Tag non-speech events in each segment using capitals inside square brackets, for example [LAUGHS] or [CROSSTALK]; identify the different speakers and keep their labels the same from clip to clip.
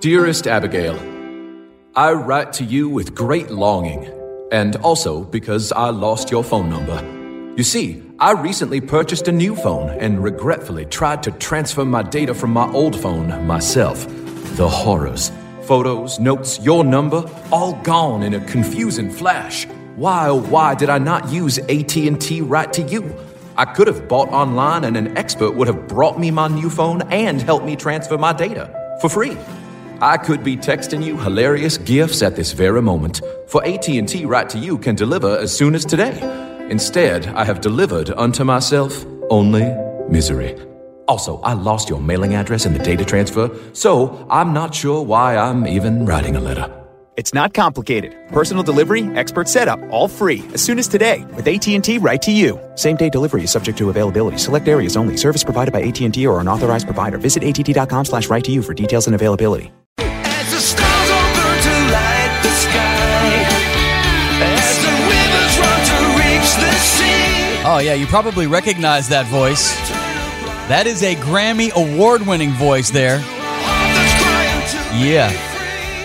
Speaker 1: Dearest Abigail, I write to you with great longing, and also because I lost your phone number. You see, I recently purchased a new phone and regretfully tried to transfer my data from my old phone myself. The horrors. Photos, notes, your number, all gone in a confusing flash. Why oh why did I not use AT&T Right to You? I could have bought online and an expert would have brought me my new phone and helped me transfer my data for free. I could be texting you hilarious gifts at this very moment, for AT&T Right to You can deliver as soon as today. Instead, I have delivered unto myself only misery. Also, I lost your mailing address in the data transfer, so I'm not sure why I'm even writing a letter.
Speaker 2: It's not complicated. Personal delivery, expert setup, all free as soon as today with AT&T Right to You. Same day delivery is subject to availability. Select areas only. Service provided by AT&T or an authorized provider. Visit att.com slash right to you for details and availability.
Speaker 3: Oh, yeah, you probably recognize that voice. That is a Grammy award winning voice there. Yeah.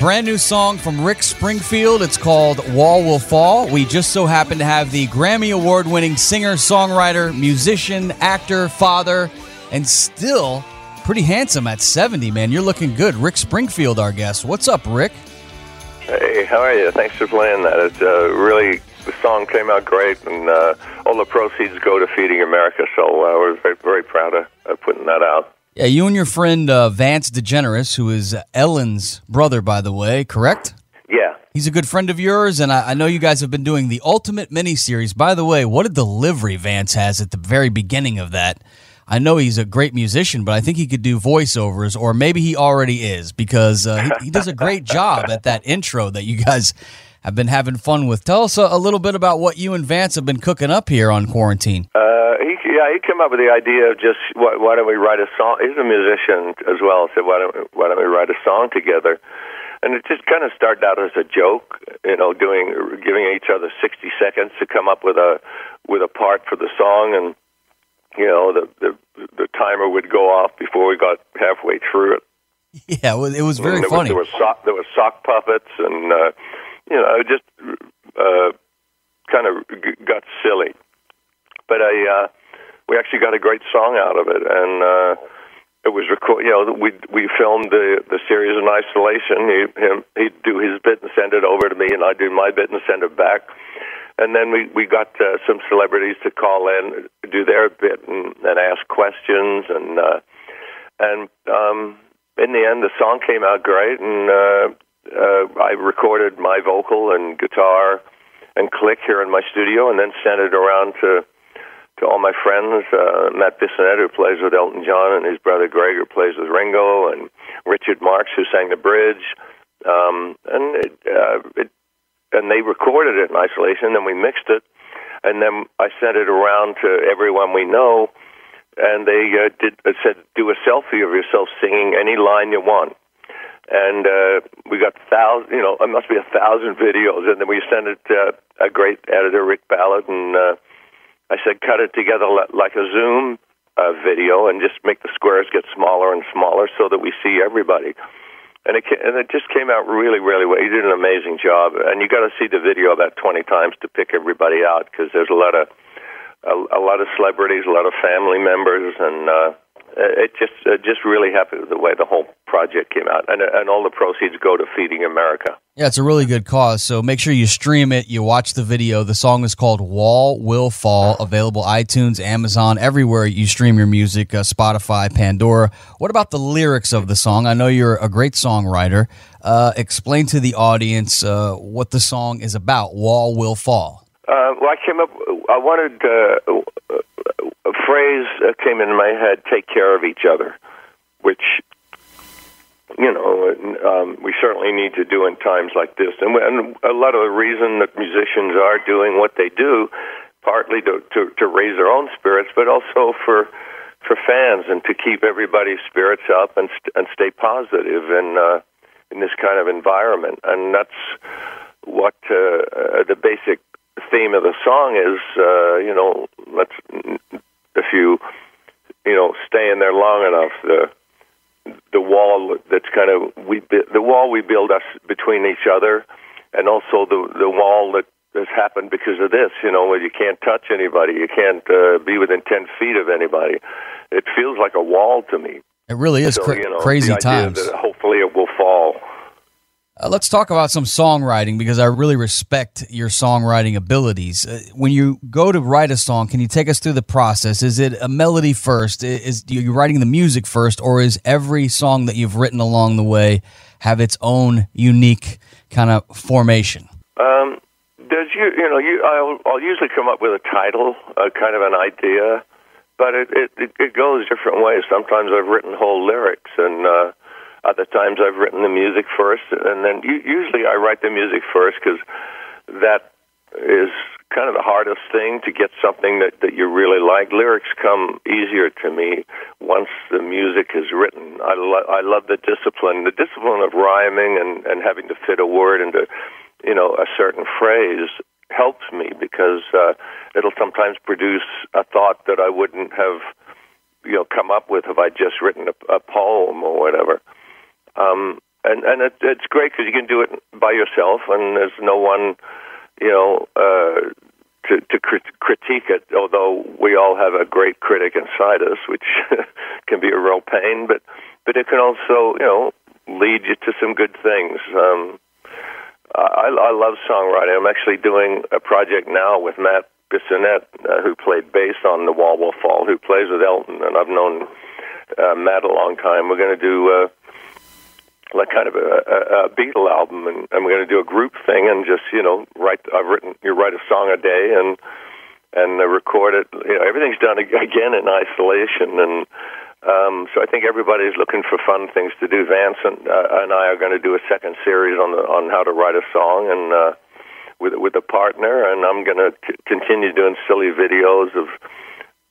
Speaker 3: Brand new song from Rick Springfield. It's called Wall Will Fall. We just so happen to have the Grammy award winning singer, songwriter, musician, actor, father, and still pretty handsome at 70, man. You're looking good. Rick Springfield, our guest. What's up, Rick?
Speaker 4: Hey, how are you? Thanks for playing that. It's uh, really the song came out great, and uh, all the proceeds go to Feeding America. So uh, we're very, very proud of, of putting that out.
Speaker 3: Yeah, you and your friend uh, Vance DeGeneres, who is Ellen's brother, by the way, correct?
Speaker 4: Yeah.
Speaker 3: He's a good friend of yours, and I, I know you guys have been doing the Ultimate miniseries. By the way, what a delivery Vance has at the very beginning of that. I know he's a great musician, but I think he could do voiceovers, or maybe he already is, because uh, he, he does a great job at that intro that you guys have been having fun with. Tell us a, a little bit about what you and Vance have been cooking up here on quarantine.
Speaker 4: Uh, he, yeah, he came up with the idea of just why, why don't we write a song? He's a musician as well, so why don't why don't we write a song together? And it just kind of started out as a joke, you know, doing giving each other sixty seconds to come up with a with a part for the song, and you know the the, the timer would go off before we got halfway through it. [LAUGHS]
Speaker 3: Yeah, well, it was very
Speaker 4: And there
Speaker 3: funny.
Speaker 4: Was, there were sock there sock puppets, and uh, you know, just uh, kind of got silly. But I, uh, we actually got a great song out of it, and uh, it was record. You know, we we filmed the the series in isolation. He him he'd do his bit and send it over to me, and I'd do my bit and send it back. And then we we got uh, some celebrities to call in, do their bit, and, and ask questions, and uh, and um, in the end, the song came out great, and uh, uh, I recorded my vocal and guitar and click here in my studio, and then sent it around to to all my friends. Uh, Matt Bissonette, who plays with Elton John, and his brother Gregg, who plays with Ringo, and Richard Marx, who sang the bridge. Um, and it, uh, it, and they recorded it in isolation, and we mixed it, and then I sent it around to everyone we know, and they uh, did uh, said, "Do a selfie of yourself singing any line you want." And uh, we got thousand, you know, it must be a thousand videos, and then we sent it to a great editor, Rick Ballard, and uh, I said, cut it together like a Zoom uh, video, and just make the squares get smaller and smaller so that we see everybody. And it and it just came out really, really well. He did an amazing job, and you got to see the video about twenty times to pick everybody out because there's a lot of a, a lot of celebrities, a lot of family members, and uh, uh, it just uh, just really happy with the way the whole project came out, and and all the proceeds go to feeding America.
Speaker 3: Yeah, it's a really good cause. So make sure you stream it. You watch the video. The song is called "Wall Will Fall." Available iTunes, Amazon, everywhere you stream your music. Uh, Spotify, Pandora. What about the lyrics of the song? I know you're a great songwriter. Uh, explain to the audience uh, what the song is about. "Wall Will Fall."
Speaker 4: Uh, well, I came up. I wanted uh, phrase that came into my head: "Take care of each other," which you know um, we certainly need to do in times like this. And, and a lot of the reason that musicians are doing what they do, partly to, to to raise their own spirits, but also for for fans and to keep everybody's spirits up and st- and stay positive in uh, in this kind of environment. And that's what uh, the basic theme of the song is. Uh, you know, let's if you you know stay in there long enough, the the wall that's kind of we the wall we build us between each other, and also the the wall that has happened because of this. You know, where you can't touch anybody, you can't uh, be within ten feet of anybody. It feels like a wall to me.
Speaker 3: It really is
Speaker 4: So,
Speaker 3: cra-
Speaker 4: you know,
Speaker 3: crazy times.
Speaker 4: That hopefully, it will fall.
Speaker 3: Uh, let's talk about some songwriting because I really respect your songwriting abilities. Uh, when you go to write a song, can you take us through the process? Is it a melody first? Is are you writing the music first, or is every song that you've written along the way have its own unique kind of formation?
Speaker 4: Um, there's you, you know, you, I'll, I'll usually come up with a title, a kind of an idea, but it it it goes different ways. Sometimes I've written whole lyrics, and uh, other times I've written the music first, and then usually I write the music first because that is kind of the hardest thing to get something that that you really like. Lyrics come easier to me once the music is written. I lo- I love the discipline, the discipline of rhyming and and having to fit a word into you know a certain phrase helps me because uh, it'll sometimes produce a thought that I wouldn't have you know come up with if I just written a, a poem or whatever. Um, and and it, it's great because you can do it by yourself, and there's no one, you know, uh, to to crit- critique it. Although we all have a great critic inside us, which [LAUGHS] can be a real pain, but but it can also, you know, lead you to some good things. Um, I, I love songwriting. I'm actually doing a project now with Matt Bissonette, uh, who played bass on The Wall Will Fall, who plays with Elton, and I've known uh, Matt a long time. We're going to do uh, like kind of a, a, a Beatle album, and, and we're going to do a group thing, and just you know write. I've written you write a song a day, and and uh, record it. You know, everything's done again in isolation, and um, so I think everybody's looking for fun things to do. Vance and, uh, and I are going to do a second series on the on how to write a song, and uh, with with a partner, and I'm going to c- continue doing silly videos of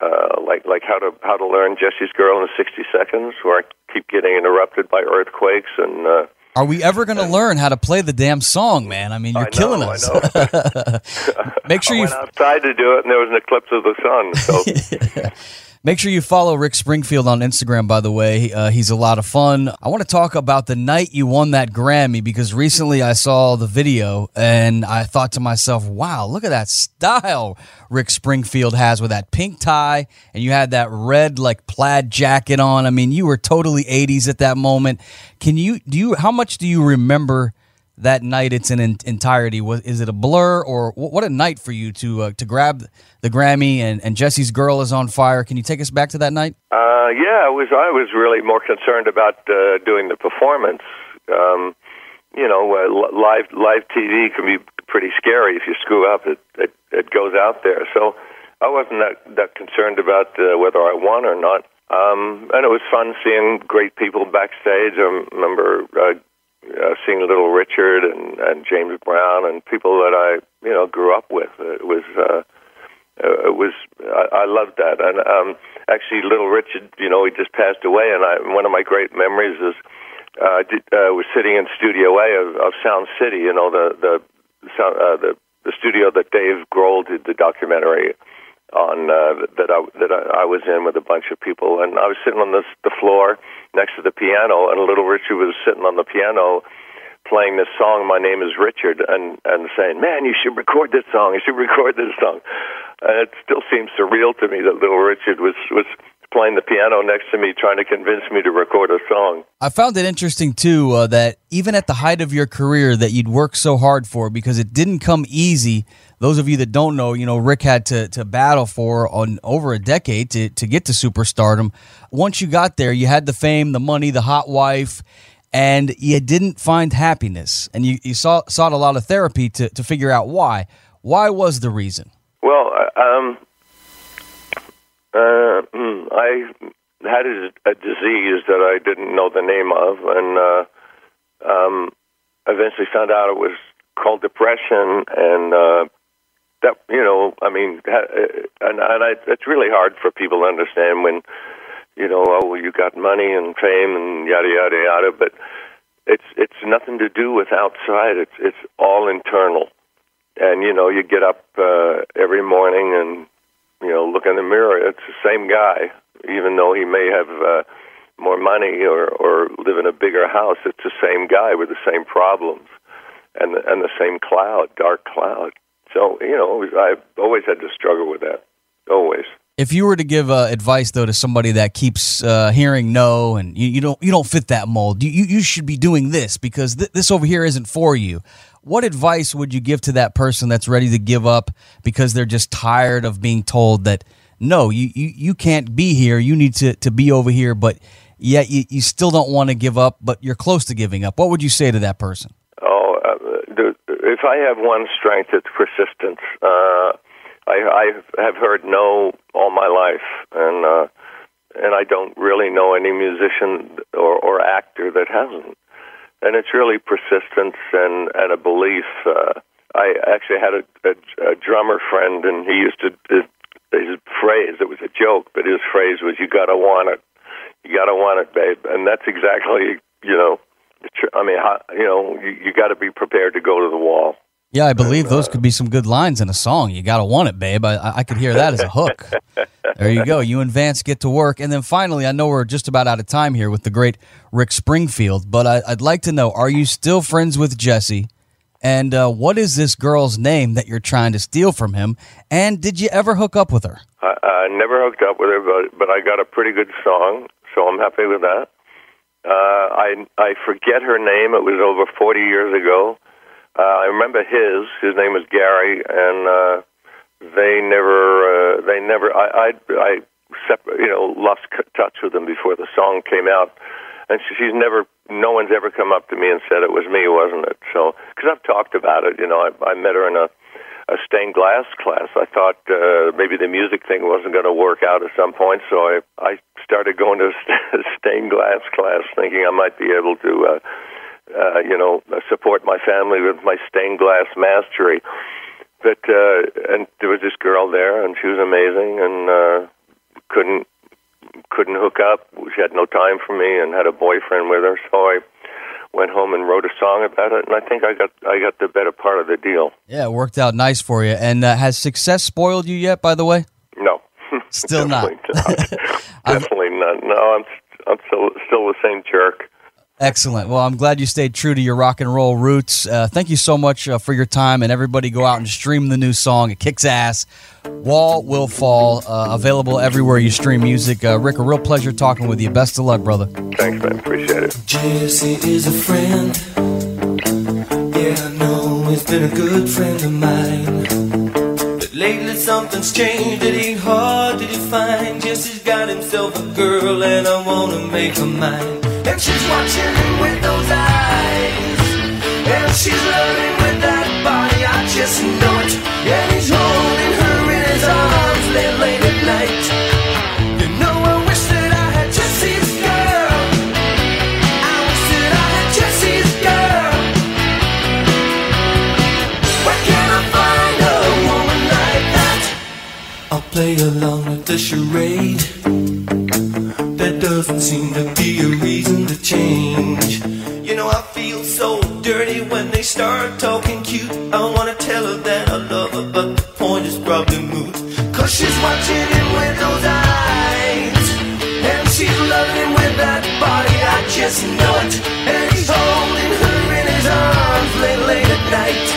Speaker 4: uh, like like how to how to learn Jessie's Girl in 60 seconds, where I keep getting interrupted by earthquakes and. Uh,
Speaker 3: Are we ever going to learn how to play the damn song, man? I mean, you're
Speaker 4: I know,
Speaker 3: killing
Speaker 4: I
Speaker 3: us. [LAUGHS] Make sure
Speaker 4: I
Speaker 3: you
Speaker 4: went outside to do it, and there was an eclipse of the sun. So [LAUGHS]
Speaker 3: Make sure you follow Rick Springfield on Instagram, by the way. Uh, he's a lot of fun. I want to talk about the night you won that Grammy because recently I saw the video and I thought to myself, wow, look at that style Rick Springfield has with that pink tie and you had that red, like plaid jacket on. I mean, you were totally 80s at that moment. Can you, do you, how much do you remember? That night, it's in entirety. Was is it a blur or what a night for you to uh, to grab the Grammy and, and Jessie's girl is on fire? Can you take us back to that night?
Speaker 4: Uh, yeah, I was. I was really more concerned about uh, doing the performance. Um, you know, uh, live live TV can be pretty scary. If you screw up, it it, it goes out there. So I wasn't that that concerned about uh, whether I won or not. Um, and it was fun seeing great people backstage. I remember uh, uh, seeing Little Richard and, and James Brown and people that I you know grew up with. It was. Uh, uh, it was I, I loved that, and um, actually, Little Richard, you know, he just passed away, and I, one of my great memories is uh, did, uh, was sitting in Studio A of, of Sound City, you know, the the uh, the the studio that Dave Grohl did the documentary on uh, that I that I, I was in with a bunch of people, and I was sitting on the the floor next to the piano, and Little Richard was sitting on the piano playing this song my name is richard and and saying man you should record this song. You should record this song. And it still seems surreal to me that little richard was was playing the piano next to me, trying to convince me to record a song.
Speaker 3: I found it interesting too uh, that even at the height of your career that you'd work so hard for because it didn't come easy. Those of you that don't know, you know, Rick had to, to battle for on over a decade to, to get to superstardom. Once you got there, you had the fame, the money, the hot wife, and you didn't find happiness. And you, you saw, sought a lot of therapy to, to figure out why. Why was the reason?
Speaker 4: Well, um, uh, [CLEARS THROAT] I had a, a disease that I didn't know the name of, and uh, um, eventually found out it was called depression, and uh, that you know, I mean, uh, and, and I, it's really hard for people to understand when you know, oh, well, you got money and fame and yada yada yada, but it's it's nothing to do with outside. It's it's all internal, and you know, you get up uh, every morning and you know, look in the mirror. It's the same guy, even though he may have uh, more money or or live in a bigger house. It's the same guy with the same problems and and the same cloud, dark cloud. So you know, I've always had to struggle with that. Always.
Speaker 3: If you were to give uh, advice though to somebody that keeps uh, hearing no and you, you don't you don't fit that mold, you you should be doing this because th- this over here isn't for you. What advice would you give to that person that's ready to give up because they're just tired of being told that no, you you, you can't be here, you need to, to be over here, but yet you, you still don't want to give up, but you're close to giving up. What would you say to that person?
Speaker 4: Oh, uh, if I have one strength, it's persistence. Uh, I, I have heard no all my life, and uh, and I don't really know any musician or, or actor that hasn't. And it's really persistence and and a belief. Uh, I actually had a, a, a drummer friend, and he used to his, phrase. It was a joke, but his phrase was, "You gotta want it. You gotta want it, babe." And that's exactly you know. I mean, you know, you, you got to be prepared to go to the wall.
Speaker 3: Yeah, I believe those could be some good lines in a song. You got to want it, babe. I, I could hear that as a hook. There you go. You and Vance get to work. And then finally, I know we're just about out of time here with the great Rick Springfield, but I, would like to know are you still friends with Jesse? And uh, what is this girl's name that you're trying to steal from him? And did you ever hook up with her?
Speaker 4: I, I never hooked up with her, but, but I got a pretty good song, so I'm happy with that. Uh, I, I forget her name. It was over 40 years ago uh, I remember his. His name was Gary, and uh, they never, uh, they never. I, I, I, separ- you know, lost touch with them before the song came out, and she, she's never. No one's ever come up to me and said it was me, wasn't it? So, because I've talked about it, you know, I, I met her in a a stained glass class. I thought uh, maybe the music thing wasn't going to work out at some point, so I I started going to a [LAUGHS] stained glass class, thinking I might be able to. Uh, uh, you know, support my family with my stained glass mastery. But uh, and there was this girl there, and she was amazing, and uh, couldn't couldn't hook up. She had no time for me, and had a boyfriend with her. So I went home and wrote a song about it, and I think I got I got the better part of the deal.
Speaker 3: Yeah, it worked out nice for you. And uh, has success spoiled you yet? By the way,
Speaker 4: no,
Speaker 3: still [LAUGHS] not.
Speaker 4: not. [LAUGHS] Definitely not. No, I'm I'm still still the same jerk.
Speaker 3: Excellent. Well, I'm glad you stayed true to your rock and roll roots. Uh, thank you so much uh, for your time, and everybody go out and stream the new song. It kicks ass. Wall will fall. Uh, available everywhere you stream music. Uh, Rick, a real pleasure talking with you. Best of luck, brother.
Speaker 4: Thanks, man. Appreciate it.
Speaker 5: Jesse is a friend. Yeah, I know he's been a good friend of mine. But lately something's changed. It ain't hard to define. Jesse's got himself a girl, and I wanna make her mine. And she's watching with those eyes. And she's loving with that body, I just know it. And he's holding her in his arms late, late at night. You know, I wish that I had Jesse's girl. I wish that I had Jesse's girl. Where can I find a woman like that? I'll play along with the charade. Is probably moot. Cause she's watching him with those eyes. And she's loving him with that body, I just know it. And he's holding her in his arms late, late at night.